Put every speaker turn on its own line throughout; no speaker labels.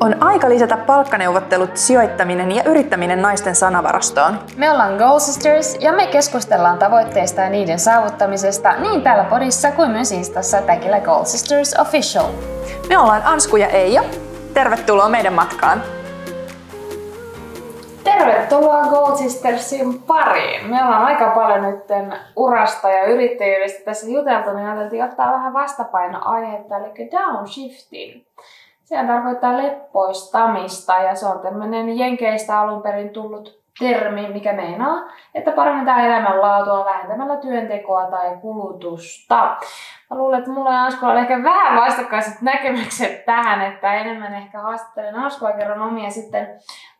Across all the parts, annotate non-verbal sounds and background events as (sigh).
On aika lisätä palkkaneuvottelut, sijoittaminen ja yrittäminen naisten sanavarastoon.
Me ollaan Goal Sisters ja me keskustellaan tavoitteista ja niiden saavuttamisesta niin täällä podissa kuin myös Instassa tagillä Goal Sisters Official.
Me ollaan Ansku ja Eija. Tervetuloa meidän matkaan.
Tervetuloa Gold Sistersin pariin. Me ollaan aika paljon nyt urasta ja yrittäjyydestä tässä juteltu, niin ajateltiin ottaa vähän vastapainoaihetta, eli downshifting. Sehän tarkoittaa leppoistamista ja se on tämmöinen jenkeistä alun perin tullut termi, mikä meinaa, että parannetaan elämänlaatua vähentämällä työntekoa tai kulutusta. Mä luulen, että mulla ja Askulla on ehkä vähän vastakkaiset näkemykset tähän, että enemmän ehkä haastattelen Askua kerran omia sitten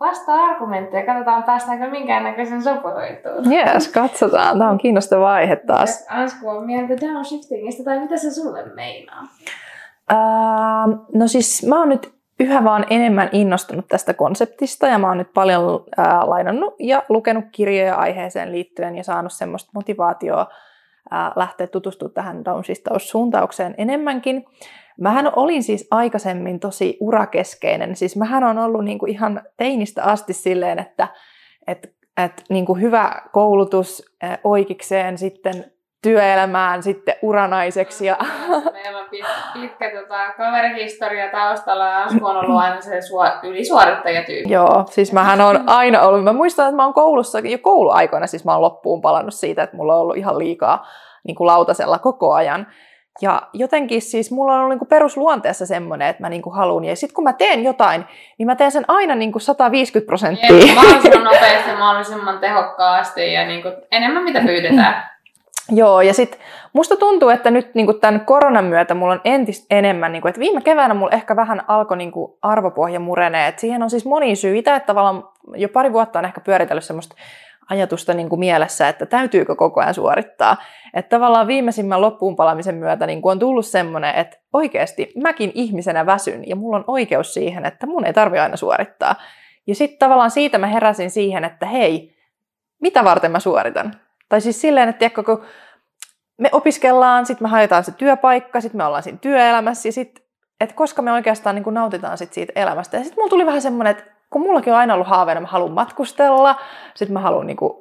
vasta-argumentteja. Katsotaan, päästäänkö minkäännäköisen sopuhoituun.
Yes, katsotaan. Tämä on kiinnostava aihe taas.
Ansku on mieltä downshiftingista, tai mitä se sulle meinaa?
Uh, no siis mä oon nyt yhä vaan enemmän innostunut tästä konseptista ja mä oon nyt paljon uh, lainannut ja lukenut kirjoja aiheeseen liittyen ja saanut semmoista motivaatioa uh, lähteä tutustumaan tähän downshiftaussuuntaukseen enemmänkin. Mähän olin siis aikaisemmin tosi urakeskeinen. Siis mähän on ollut niinku ihan teinistä asti silleen, että et, et niinku hyvä koulutus oikeikseen sitten työelämään sitten uranaiseksi. Ja...
Pitkä, pitkä tota, kaverihistoria taustalla ja Asku on ollut aina se suo, ylisuorittajatyyppi.
Joo, siis mähän on aina ollut. Mä muistan, että mä oon koulussa, jo kouluaikoina siis mä oon loppuun palannut siitä, että mulla on ollut ihan liikaa niin kuin lautasella koko ajan. Ja jotenkin siis mulla on ollut niin kuin perusluonteessa semmoinen, että mä niin kuin haluan. Ja sitten kun mä teen jotain, niin mä teen sen aina niin kuin 150 prosenttia.
Jep, mahdollisimman nopeasti, mahdollisimman tehokkaasti ja niin kuin enemmän mitä pyydetään.
Joo, ja sitten musta tuntuu, että nyt niin tämän koronan myötä mulla on entistä enemmän, niin kuin, että viime keväänä mulla ehkä vähän alkoi niin arvopohja murenee. Siihen on siis moni syitä, että tavallaan jo pari vuotta on ehkä pyöritellyt semmoista ajatusta niin kuin mielessä, että täytyykö koko ajan suorittaa. Että tavallaan viimeisimmän loppuun palamisen myötä niin kuin on tullut semmoinen, että oikeasti mäkin ihmisenä väsyn ja mulla on oikeus siihen, että mun ei tarvi aina suorittaa. Ja sitten tavallaan siitä mä heräsin siihen, että hei, mitä varten mä suoritan? Tai siis silleen, että tiedätkö, kun me opiskellaan, sitten me haetaan se työpaikka, sitten me ollaan siinä työelämässä, ja sitten, että koska me oikeastaan niin kuin nautitaan sit siitä elämästä. Ja sitten mulla tuli vähän semmoinen, että kun mullakin on aina ollut haaveena, mä haluan matkustella, sitten mä haluan niin kuin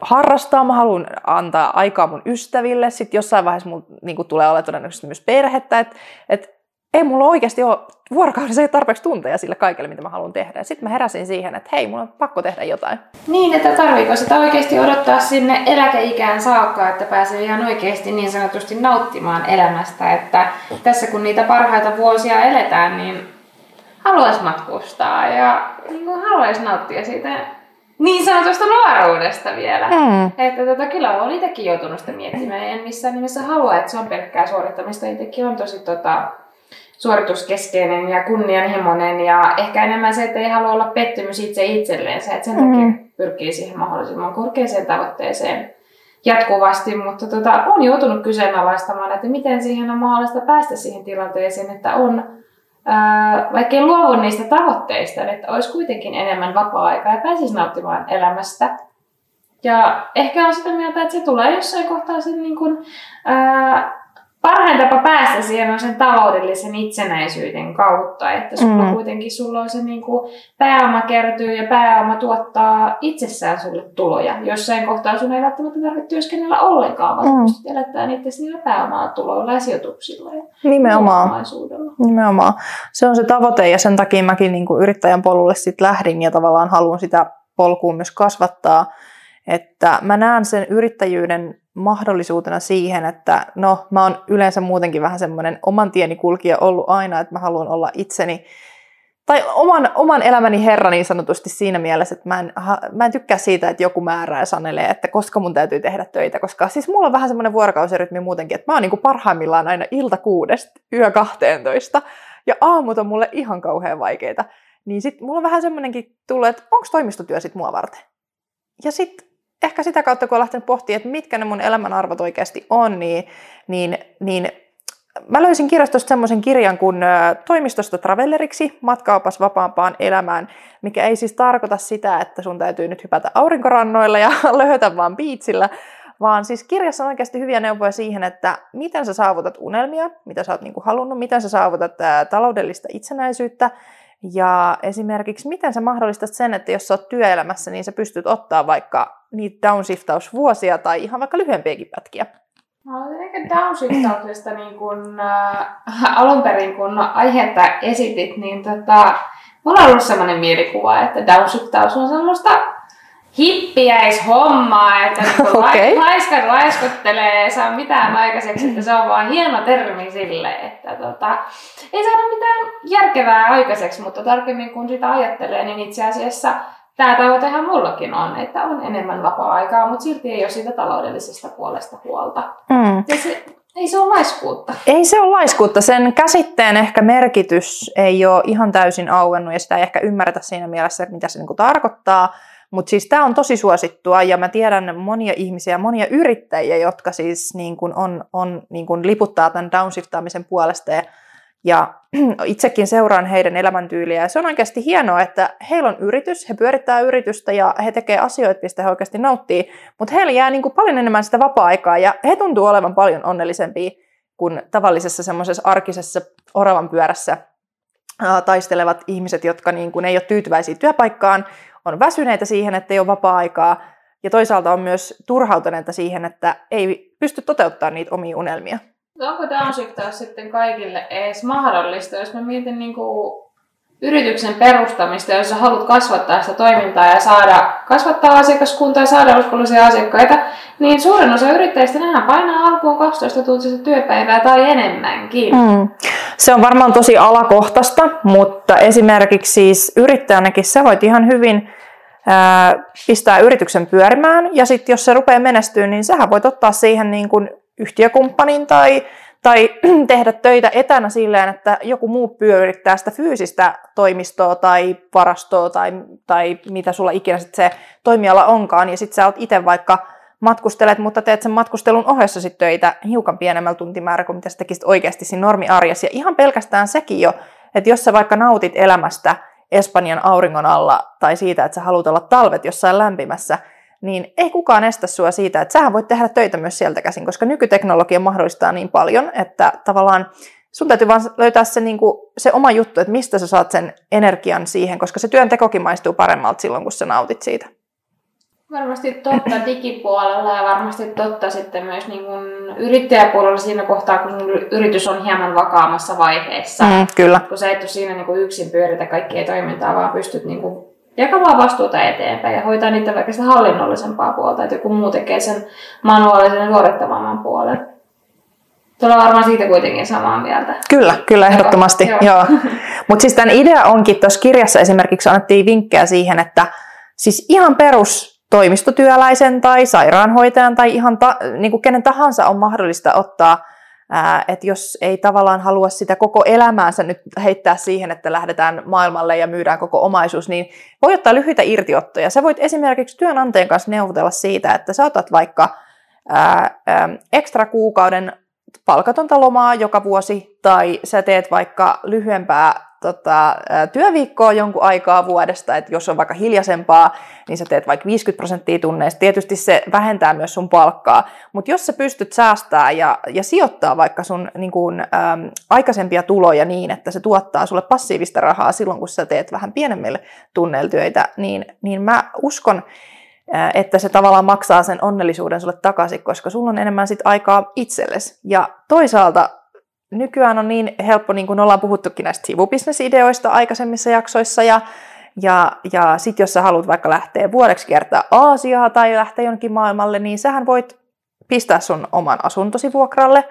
harrastaa, mä haluan antaa aikaa mun ystäville, sitten jossain vaiheessa mulla niin kuin tulee olla todennäköisesti myös perhettä, että et ei mulla oikeasti ole vuorokaudessa ei tarpeeksi tunteja sille kaikelle, mitä mä haluan tehdä. Sitten mä heräsin siihen, että hei, mulla on pakko tehdä jotain.
Niin, että tarviiko sitä oikeasti odottaa sinne eläkeikään saakka, että pääsee ihan oikeasti niin sanotusti nauttimaan elämästä. Että tässä kun niitä parhaita vuosia eletään, niin haluaisi matkustaa ja niin haluaisi nauttia siitä niin sanotusta nuoruudesta vielä. Mm. Että tota, kyllä olen itsekin joutunut sitä miettimään. En missään nimessä halua, että se on pelkkää suorittamista. Itsekin on tosi tota, suorituskeskeinen ja kunnianhimoinen ja ehkä enemmän se, että ei halua olla pettymys itse itselleensä, että sen mm. takia pyrkii siihen mahdollisimman korkeaseen tavoitteeseen jatkuvasti, mutta tota, on joutunut kyseenalaistamaan, että miten siihen on mahdollista päästä siihen tilanteeseen, että on vaikkei luovu niistä tavoitteista, niin että olisi kuitenkin enemmän vapaa-aikaa ja pääsisi nauttimaan elämästä. Ja ehkä on sitä mieltä, että se tulee jossain kohtaa sen niin kuin, ää, parhain tapa päästä siihen on sen taloudellisen itsenäisyyden kautta, että sulla mm. kuitenkin sulla on se niin kuin pääoma kertyy ja pääoma tuottaa itsessään sulle tuloja. Jossain kohtaa sun ei välttämättä tarvitse työskennellä ollenkaan, vaan mm. pystyt elättämään itse niillä pääomaa tuloilla ja sijoituksilla ja
Nimenomaan. Nimenomaan. Se on se tavoite ja sen takia mäkin niin kuin yrittäjän polulle sit lähdin ja tavallaan haluan sitä polkua myös kasvattaa. Että mä näen sen yrittäjyyden mahdollisuutena siihen, että no mä oon yleensä muutenkin vähän semmoinen oman tieni kulkija ollut aina, että mä haluan olla itseni tai oman, oman elämäni herra niin sanotusti siinä mielessä, että mä en, mä en tykkää siitä, että joku määrää ja sanelee, että koska mun täytyy tehdä töitä, koska siis mulla on vähän semmoinen vuorokausirytmi muutenkin, että mä oon niin parhaimmillaan aina ilta kuudesta yö 12 ja aamut on mulle ihan kauhean vaikeita. Niin sit mulla on vähän semmoinenkin tullut, että onko toimistotyö sit mua varten? Ja sitten ehkä sitä kautta, kun olen lähtenyt pohtimaan, että mitkä ne mun elämän arvot oikeasti on, niin, niin, niin mä löysin kirjastosta semmoisen kirjan kuin Toimistosta travelleriksi, matkaopas vapaampaan elämään, mikä ei siis tarkoita sitä, että sun täytyy nyt hypätä aurinkorannoilla ja (laughs) löytää vaan biitsillä, vaan siis kirjassa on oikeasti hyviä neuvoja siihen, että miten sä saavutat unelmia, mitä sä oot niinku halunnut, miten sä saavutat taloudellista itsenäisyyttä, Ja esimerkiksi miten sä mahdollistat sen, että jos sä oot työelämässä, niin sä pystyt ottaa vaikka niitä downshiftausvuosia tai ihan vaikka lyhyempiäkin pätkiä?
Mä olen ehkä downshiftauksesta niin kun, äh, alun perin, kun aihetta esitit, niin tota, mulla on ollut sellainen mielikuva, että downshiftaus on sellaista hippiäishommaa, että (laughs) niin okay. laiskat laiskottelee ei saa mitään aikaiseksi, että se on vaan hieno termi sille, että tota, ei saada mitään järkevää aikaiseksi, mutta tarkemmin kun sitä ajattelee, niin itse asiassa tämä tavoitehan mullakin on, että on enemmän vapaa-aikaa, mutta silti ei ole siitä taloudellisesta puolesta huolta. Mm. Ja se, ei se ole laiskuutta.
Ei se ole laiskuutta. Sen käsitteen ehkä merkitys ei ole ihan täysin auennut ja sitä ei ehkä ymmärretä siinä mielessä, että mitä se niin tarkoittaa. Mutta siis tämä on tosi suosittua ja mä tiedän monia ihmisiä, monia yrittäjiä, jotka siis niin kun on, on niin kun liputtaa tämän downshiftaamisen puolesta ja, ja (clears throat) itsekin seuraan heidän elämäntyyliä. Ja se on oikeasti hienoa, että heillä on yritys, he pyörittää yritystä ja he tekee asioita, mistä he oikeasti nauttii, mutta heillä jää niin paljon enemmän sitä vapaa-aikaa ja he tuntuu olevan paljon onnellisempia kuin tavallisessa semmoisessa arkisessa oravan pyörässä taistelevat ihmiset, jotka niin kuin ei ole tyytyväisiä työpaikkaan, on väsyneitä siihen, että ei ole vapaa-aikaa, ja toisaalta on myös turhautuneita siihen, että ei pysty toteuttamaan niitä omia unelmia.
Onko downshiftaus sitten kaikille edes mahdollista, jos mä mietin niin kuin yrityksen perustamista, jos sä haluat kasvattaa sitä toimintaa ja saada, kasvattaa asiakaskuntaa ja saada uskollisia asiakkaita, niin suurin osa yrittäjistä nehän painaa alkuun 12 tuntista työpäivää tai enemmänkin. Mm.
Se on varmaan tosi alakohtaista, mutta esimerkiksi siis yrittäjänäkin sä voit ihan hyvin ää, pistää yrityksen pyörimään ja sitten jos se rupeaa menestyä, niin sähän voit ottaa siihen niin kuin yhtiökumppanin tai tai (clears throat) tehdä töitä etänä silleen, että joku muu pyörittää sitä fyysistä toimistoa tai varastoa tai, tai mitä sulla ikinä sit se toimiala onkaan, ja sitten sä oot itse vaikka matkustelet, mutta teet sen matkustelun ohessa sit töitä hiukan pienemmällä tuntimäärä kuin mitä sä tekisit oikeasti siinä normiarjessa. Ja ihan pelkästään sekin jo, että jos sä vaikka nautit elämästä Espanjan auringon alla tai siitä, että sä haluat olla talvet jossain lämpimässä, niin ei kukaan estä sua siitä, että sähän voit tehdä töitä myös sieltä käsin, koska nykyteknologia mahdollistaa niin paljon, että tavallaan sun täytyy vaan löytää se, niin kuin, se oma juttu, että mistä sä saat sen energian siihen, koska se työntekokin maistuu paremmalta silloin, kun sä nautit siitä.
Varmasti totta digipuolella ja varmasti totta sitten myös niin kuin yrittäjäpuolella siinä kohtaa, kun yritys on hieman vakaamassa vaiheessa. Mm,
kyllä.
Kun sä et ole siinä niin kuin yksin pyöritä kaikkia toimintaa, vaan pystyt niin kuin jakamaan vastuuta eteenpäin ja hoitaa niitä vaikka sitä hallinnollisempaa puolta, että joku muu tekee sen manuaalisen ja suorittavamman puolen. Tuolla varmaan siitä kuitenkin samaa mieltä.
Kyllä, kyllä ehdottomasti. Joo. Joo. (laughs) Mutta siis tämän idea onkin, tuossa kirjassa esimerkiksi annettiin vinkkejä siihen, että siis ihan perus toimistotyöläisen tai sairaanhoitajan tai ihan ta, niin kuin kenen tahansa on mahdollista ottaa että jos ei tavallaan halua sitä koko elämäänsä nyt heittää siihen, että lähdetään maailmalle ja myydään koko omaisuus, niin voi ottaa lyhyitä irtiottoja. Sä voit esimerkiksi työnantajan kanssa neuvotella siitä, että sä otat vaikka ää, ää, ekstra kuukauden palkatonta lomaa joka vuosi, tai sä teet vaikka lyhyempää tota, työviikkoa jonkun aikaa vuodesta, että jos on vaikka hiljaisempaa, niin sä teet vaikka 50 prosenttia tunneista. Tietysti se vähentää myös sun palkkaa, mutta jos sä pystyt säästää ja, ja sijoittaa vaikka sun niin kun, äm, aikaisempia tuloja niin, että se tuottaa sulle passiivista rahaa silloin, kun sä teet vähän pienemmille tunneilla työtä, niin, niin mä uskon, että se tavallaan maksaa sen onnellisuuden sulle takaisin, koska sulla on enemmän sit aikaa itsellesi. Ja toisaalta nykyään on niin helppo, niin kuin ollaan puhuttukin näistä sivubisnesideoista aikaisemmissa jaksoissa, ja, ja, ja sitten jos sä haluat vaikka lähteä vuodeksi kiertää Aasiaa tai lähteä jonnekin maailmalle, niin sähän voit pistää sun oman asuntosi vuokralle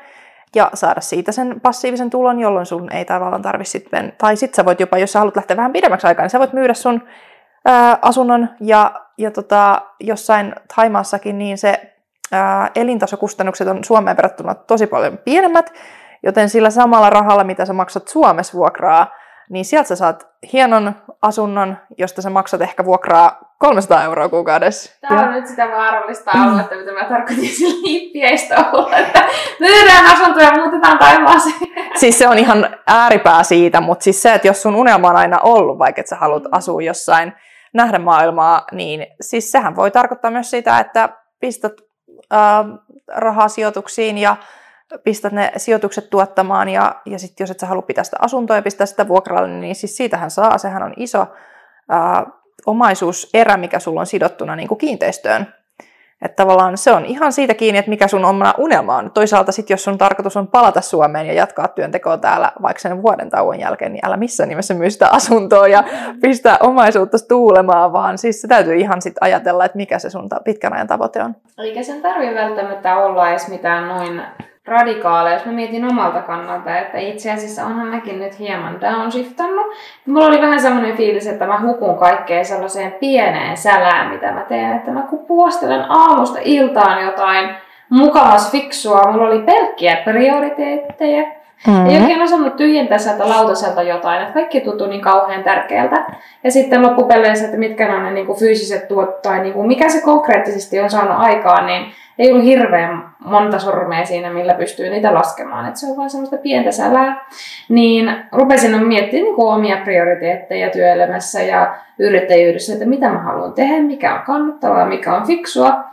ja saada siitä sen passiivisen tulon, jolloin sun ei tavallaan tarvitse sitten, tai sitten sä voit jopa, jos sä haluat lähteä vähän pidemmäksi aikaa, niin sä voit myydä sun ää, asunnon ja, ja tota, jossain Taimaassakin, niin se ää, elintasokustannukset on Suomeen verrattuna tosi paljon pienemmät, Joten sillä samalla rahalla, mitä sä maksat Suomessa vuokraa, niin sieltä sä saat hienon asunnon, josta sä maksat ehkä vuokraa 300 euroa kuukaudessa.
Tämä on ja. nyt sitä vaarallista aluetta, mitä mä tarkoitin sillä hippiäistä olla, että myydään asuntoja ja muutetaan taivaaseen.
Siis se on ihan ääripää siitä, mutta siis se, että jos sun unelma on aina ollut, vaikka että sä haluat mm. asua jossain, nähdä maailmaa, niin siis sehän voi tarkoittaa myös sitä, että pistät äh, rahaa sijoituksiin ja pistät ne sijoitukset tuottamaan ja, ja sitten jos et sä halua pitää sitä asuntoa ja pistää sitä vuokralle, niin siis siitähän saa, sehän on iso ää, omaisuuserä, mikä sulla on sidottuna niin kuin kiinteistöön. Että tavallaan se on ihan siitä kiinni, että mikä sun oma unelma on. Toisaalta sitten, jos sun tarkoitus on palata Suomeen ja jatkaa työntekoa täällä vaikka sen vuoden tauon jälkeen, niin älä missään nimessä myy sitä asuntoa ja pistää omaisuutta tuulemaan, vaan siis se täytyy ihan sitten ajatella, että mikä se sun pitkän ajan tavoite on.
Eikä sen tarvitse välttämättä olla edes mitään noin radikaaleja, jos mä mietin omalta kannalta, että itse asiassa onhan mäkin nyt hieman downshiftannut. Mulla oli vähän semmoinen fiilis, että mä hukun kaikkeen sellaiseen pieneen sälään, mitä mä teen, että mä puostelen aamusta iltaan jotain mukavas fiksua, mulla oli pelkkiä prioriteetteja, Mm-hmm. Ei oikein osannut tyhjentää sieltä lautaselta jotain, että kaikki tuntui niin kauhean tärkeältä. Ja sitten loppupeleissä, että mitkä on ne niin kuin fyysiset tuot tai niin kuin mikä se konkreettisesti on saanut aikaan, niin ei ollut hirveän monta sormea siinä, millä pystyy niitä laskemaan. Että se on vaan semmoista pientä sälää. Niin rupesin miettimään niin kuin omia prioriteetteja työelämässä ja yrittäjyydessä, että mitä mä haluan tehdä, mikä on kannattavaa, mikä on fiksua.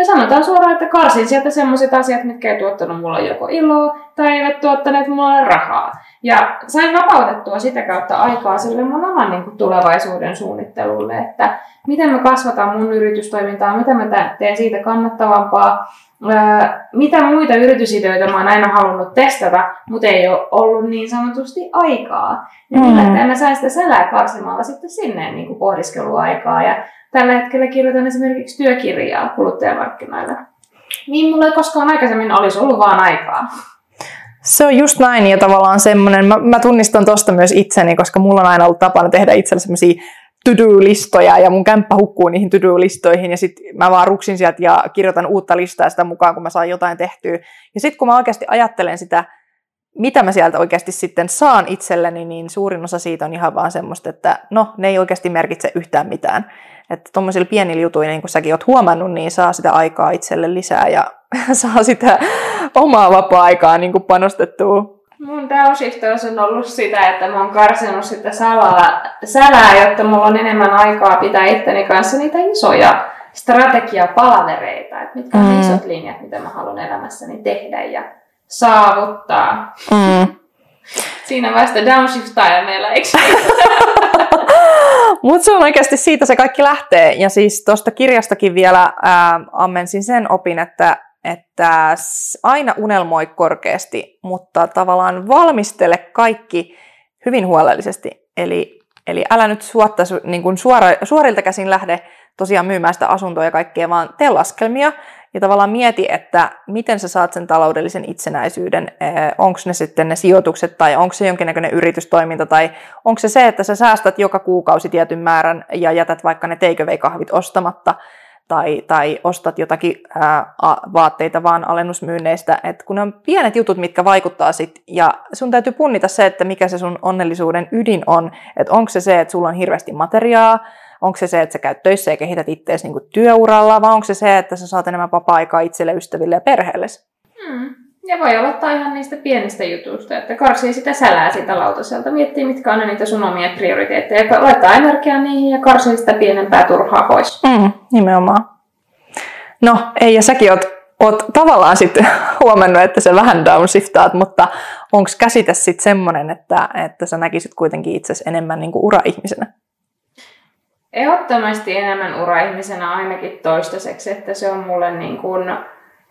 Ja sanotaan suoraan, että karsin sieltä sellaiset asiat, mitkä ei tuottanut mulle joko iloa tai eivät tuottaneet mulle rahaa. Ja sain vapautettua sitä kautta aikaa sille mun oman niin kuin, tulevaisuuden suunnittelulle, että miten mä kasvatan mun yritystoimintaa, miten mä teen siitä kannattavampaa, mitä muita yritysideoita mä oon aina halunnut testata, mutta ei ole ollut niin sanotusti aikaa. Ja mm. että mä sain sitä sälää karsimalla sitten sinne niin kuin pohdiskeluaikaa. Ja tällä hetkellä kirjoitan esimerkiksi työkirjaa kuluttajamarkkinoilla. Niin mulla ei koskaan aikaisemmin olisi ollut vaan aikaa.
Se on just näin ja tavallaan semmoinen, mä, mä tunnistan tosta myös itseni, koska mulla on aina ollut tapana tehdä itselle semmoisia to-do-listoja ja mun kämppä hukkuu niihin to-do-listoihin ja sitten mä vaan ruksin sieltä ja kirjoitan uutta listaa sitä mukaan, kun mä saan jotain tehtyä. Ja sitten kun mä oikeasti ajattelen sitä, mitä mä sieltä oikeasti sitten saan itselleni, niin suurin osa siitä on ihan vaan semmoista, että no, ne ei oikeasti merkitse yhtään mitään. Että tuommoisilla pienillä jutuilla, niin kuin säkin oot huomannut, niin saa sitä aikaa itselle lisää ja (laughs) saa sitä omaa vapaa-aikaa niin kuin panostettua.
Mun downshiftous on ollut sitä, että mä oon karsinut sitä salaa, sälää, jotta mulla on enemmän aikaa pitää itteni kanssa niitä isoja strategiapalavereita, että mitkä on mm. isot linjat, mitä mä haluan elämässäni tehdä ja saavuttaa. Mm. Siinä vasta ja meillä, eikö (laughs)
Mutta se on oikeasti siitä se kaikki lähtee. Ja siis tuosta kirjastakin vielä ää, ammensin sen opin, että, että aina unelmoi korkeasti, mutta tavallaan valmistele kaikki hyvin huolellisesti. Eli, eli älä nyt suotta, niin kuin suora, suorilta käsin lähde tosiaan myymään sitä asuntoa ja kaikkea, vaan tee laskelmia ja tavallaan mieti, että miten sä saat sen taloudellisen itsenäisyyden, onko ne sitten ne sijoitukset tai onko se jonkinnäköinen yritystoiminta tai onko se se, että sä säästät joka kuukausi tietyn määrän ja jätät vaikka ne takeaway-kahvit ostamatta tai, tai ostat jotakin ää, vaatteita vaan alennusmyynneistä, että kun ne on pienet jutut, mitkä vaikuttaa sit, ja sun täytyy punnita se, että mikä se sun onnellisuuden ydin on, että onko se se, että sulla on hirveästi materiaa, Onko se se, että sä käyt töissä ja kehität itseäsi niin työuralla, vai onko se se, että sä saat enemmän vapaa-aikaa itselle, ystäville ja perheelle?
Hmm. Ja voi aloittaa ihan niistä pienistä jutuista, että karsii sitä sälää sitä lautaselta, miettii mitkä on niitä sun omia prioriteetteja, laittaa energiaa niihin ja karsii sitä pienempää turhaa pois.
Mm, nimenomaan. No, ei, ja säkin oot, oot tavallaan sitten (laughs) huomannut, että se vähän downshiftaat, mutta onko käsite sitten semmoinen, että, että sä näkisit kuitenkin itsesi enemmän niin kuin ura-ihmisenä?
Ehdottomasti enemmän ura-ihmisenä ainakin toistaiseksi, että se on mulle niin kuin,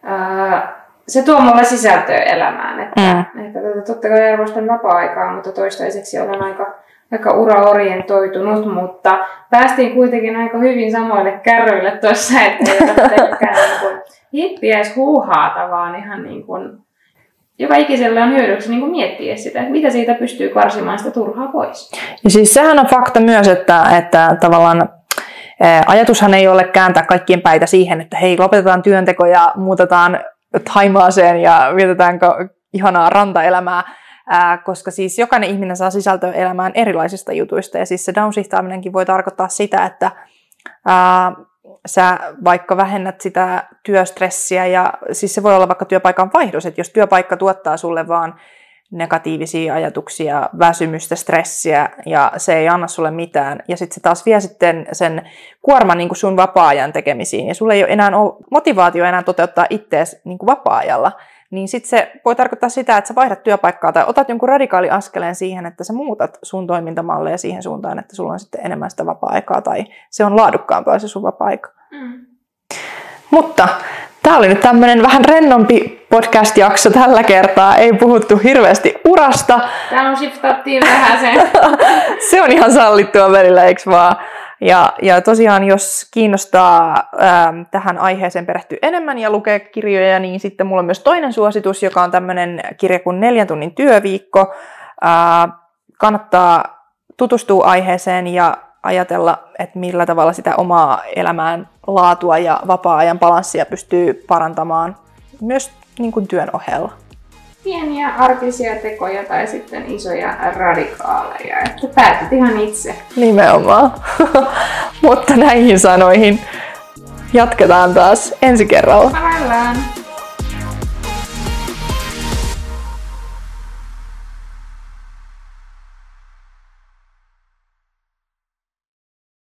ää, se tuo mulle sisältöä elämään. Että, mm. että tuota, totta kai arvostan vapaa-aikaa, mutta toistaiseksi olen aika, aika ura-orientoitunut, mutta päästiin kuitenkin aika hyvin samoille kärryille tuossa, että ei ole niin hippiäis huuhaata, vaan ihan niin kuin joka ikiselle on hyödyksi niin kuin miettiä sitä, että mitä siitä pystyy karsimaan sitä turhaa pois.
Ja siis sehän on fakta myös, että, että tavallaan ajatushan ei ole kääntää kaikkien päitä siihen, että hei, lopetetaan työnteko ja muutetaan Taimaaseen ja vietetään ihanaa rantaelämää, ää, koska siis jokainen ihminen saa sisältöä elämään erilaisista jutuista. Ja siis se downsihtaaminenkin voi tarkoittaa sitä, että ää, sä vaikka vähennät sitä työstressiä ja siis se voi olla vaikka työpaikan vaihdos, että jos työpaikka tuottaa sulle vaan negatiivisia ajatuksia, väsymystä, stressiä ja se ei anna sulle mitään. Ja sitten se taas vie sitten sen kuorman niin kuin sun vapaa-ajan tekemisiin ja sulle ei ole enää ole motivaatio enää toteuttaa ittees niin kuin vapaa-ajalla. niin sitten se voi tarkoittaa sitä, että sä vaihdat työpaikkaa tai otat jonkun radikaali askeleen siihen, että sä muutat sun toimintamalleja siihen suuntaan, että sulla on sitten enemmän sitä vapaa-aikaa tai se on laadukkaampaa se sun vapaa-aika. Mm. Mutta tämä oli nyt tämmöinen vähän rennompi podcast-jakso tällä kertaa. Ei puhuttu hirveästi urasta.
Täällä on shiftattiin vähän se. (laughs)
se on ihan sallittua välillä, eikö vaan? Ja, ja tosiaan, jos kiinnostaa ää, tähän aiheeseen perehtyä enemmän ja lukee kirjoja, niin sitten mulla on myös toinen suositus, joka on tämmöinen kirja kuin Neljän tunnin työviikko. Ää, kannattaa tutustua aiheeseen ja ajatella, että millä tavalla sitä omaa elämään laatua ja vapaa-ajan balanssia pystyy parantamaan myös niin kuin työn ohella.
Pieniä arkisia tekoja tai sitten isoja radikaaleja, että päätät ihan itse.
Nimenomaan. (laughs) Mutta näihin sanoihin jatketaan taas ensi kerralla.
Parhaillaan.